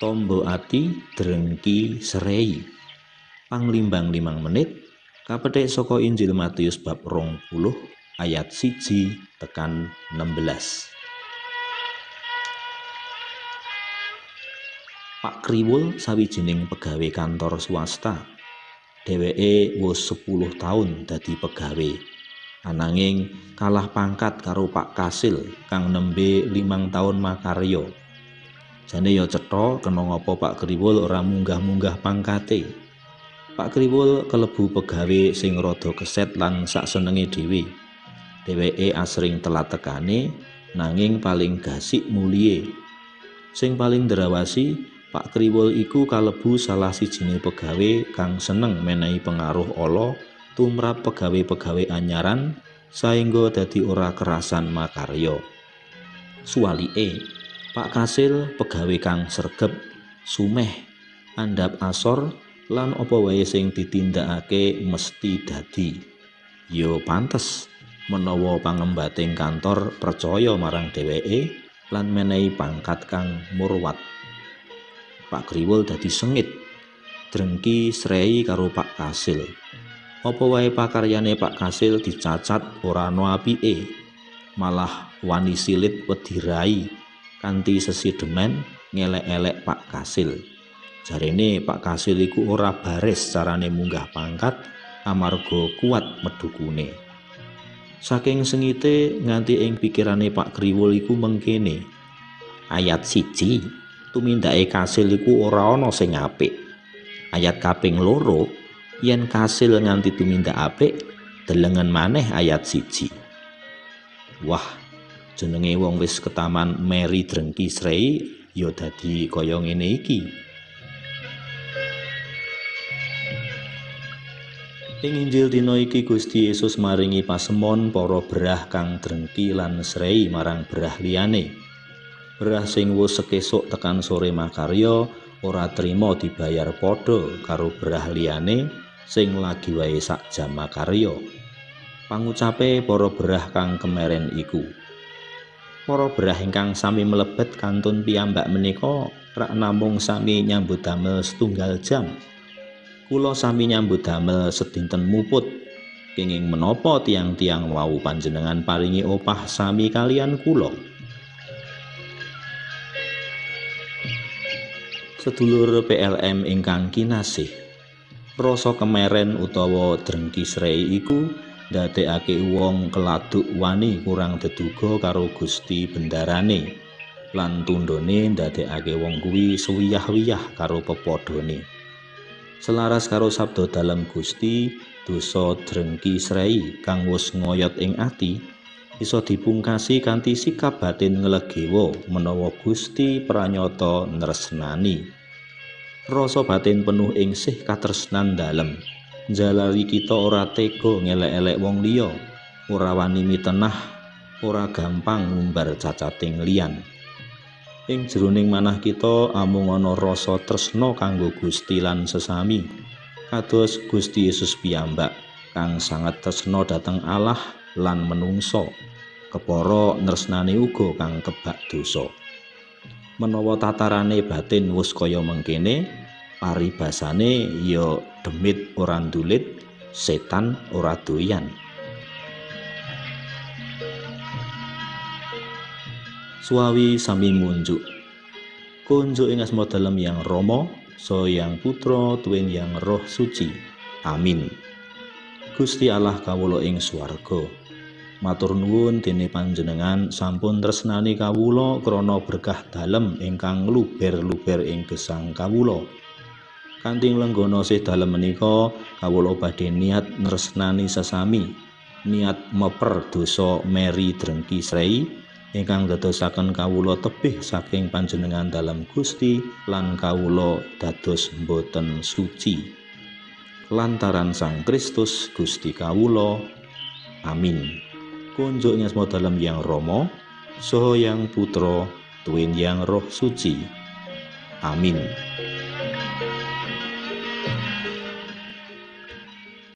tombo ati drengki serei. Panglimbang limang menit kapethik saka Injil Matius bab rong puluh ayat siji tekan 16 Pak Kriwul sawijining pegawai kantor swasta. Dheweke wis 10 tahun dadi pegawai. Ananging kalah pangkat karo Pak Kasil kang nembe limang tahun makarya jane ya cetha kena ngapa Pak Kriwul ora munggah-munggah pangkate Pak Kriwul kelebu pegawe sing rada keset lan sak senenge dhewe. Dheweke asring telat tekane nanging paling gasik mulie. Sing paling derawasi, Pak Kriwul iku kalebu salah sijine pegawe kang seneng menehi pengaruh ala tumrap pegawe-pegawe anyaran saengga dadi ora kerasan makarya. Suwalike, Pak Kasil pegawe kang sregep, sumeh, andhap asor, lan apa wae sing ditindakake mesti dadi. Yo pantes menawa pangembating kantor percaya marang dheweke lan menehi pangkat kang murwat. Pak Kriwul dadi sengit drengki srei karo Pak Kasil. Apa wae pakaryane Pak Kasil dicacat ora ana apike malah wani silit wedi kanthi sesidemen ngelek-elek Pak Kasil Jarene Pak Kasil iku ora baris carane munggah pangkat amarga kuat medukune. Saking sengite nganti ing pikirane Pak Kriwul iku mengkene. Ayat siji, tumindake Kasil iku ora ana sing apik. Ayat kaping loro, yen Kasil nganti tumindak apik, delengen maneh ayat siji. Wah, jenenge wong wis ketaman Meri Drengki Srei ya dadi kaya ngene iki. Ing Injil dina iki Gusti Yesus maringi pasemon para berah kang drengki lan srei marang berah liyane. Berah sing wis sekesuk tekan sore makarya ora trima dibayar padha karo berah liyane sing lagi wae sak jam makarya. Pangucape para berah kang kemeren iku. Para berah ingkang sami mlebet kantun piyambak menika rak namung sami nyambut damel setunggal jam. kula sami nyambut damel sedinten muput kenging menapa tiang-tiang wau panjenengan paringi opah sami kalian kula sedulur PLM ingkang kinasih rasa kemeren utawa drengki srei iku ndadekake wong keladuk wani kurang deduga karo Gusti bendarane. Lan tundone ndadekake wong kuwi suwiyah-wiyah karo pepadhane selaras karo sabda dalam Gusti dosa drengki srei kang wis ngoyot ing ati iso dipungkasi kanthi sikap batin nglegewa menawa Gusti pranyata nresnani rasa batin penuh ing sih katresnan dalem jalari kita ora tega ngelek-elek wong liya. Ora wani mitenah ora gampang ngumbar cacating liyan. Ing jroning manah kita amung ana rasa tresna kanggo Gusti lan sesami. Kados Gusti Yesus piyambak kang sangat tresna dhateng Allah lan menungso. Kepara nresnani uga kang kebak dosa. Menawa tatarane batin wis kaya mengkene paribasane ya demit ora ndulit setan ora doyan suawi sami munjuk. Kunjuk ing asma dalem yang Romo, so yang Putra tuwin yang Roh Suci. Amin. Gusti Allah kawula ing swarga. Matur nuwun dene panjenengan sampun tresnani kawula krana berkah dalem ingkang luber-luber ing gesang kawula. Kanthi lenggana sih dalem menika kawula badhe niat nresnani sesami, niat meper dosa meri drengki srei ingkang dadosaken kawula tebih saking panjenengan dalam Gusti lan kawula dados boten suci. Lantaran Sang Kristus Gusti kawula amin. Kunjuk nyasmo dalam yang Romo soho yang putra tuwin yang roh suci. Amin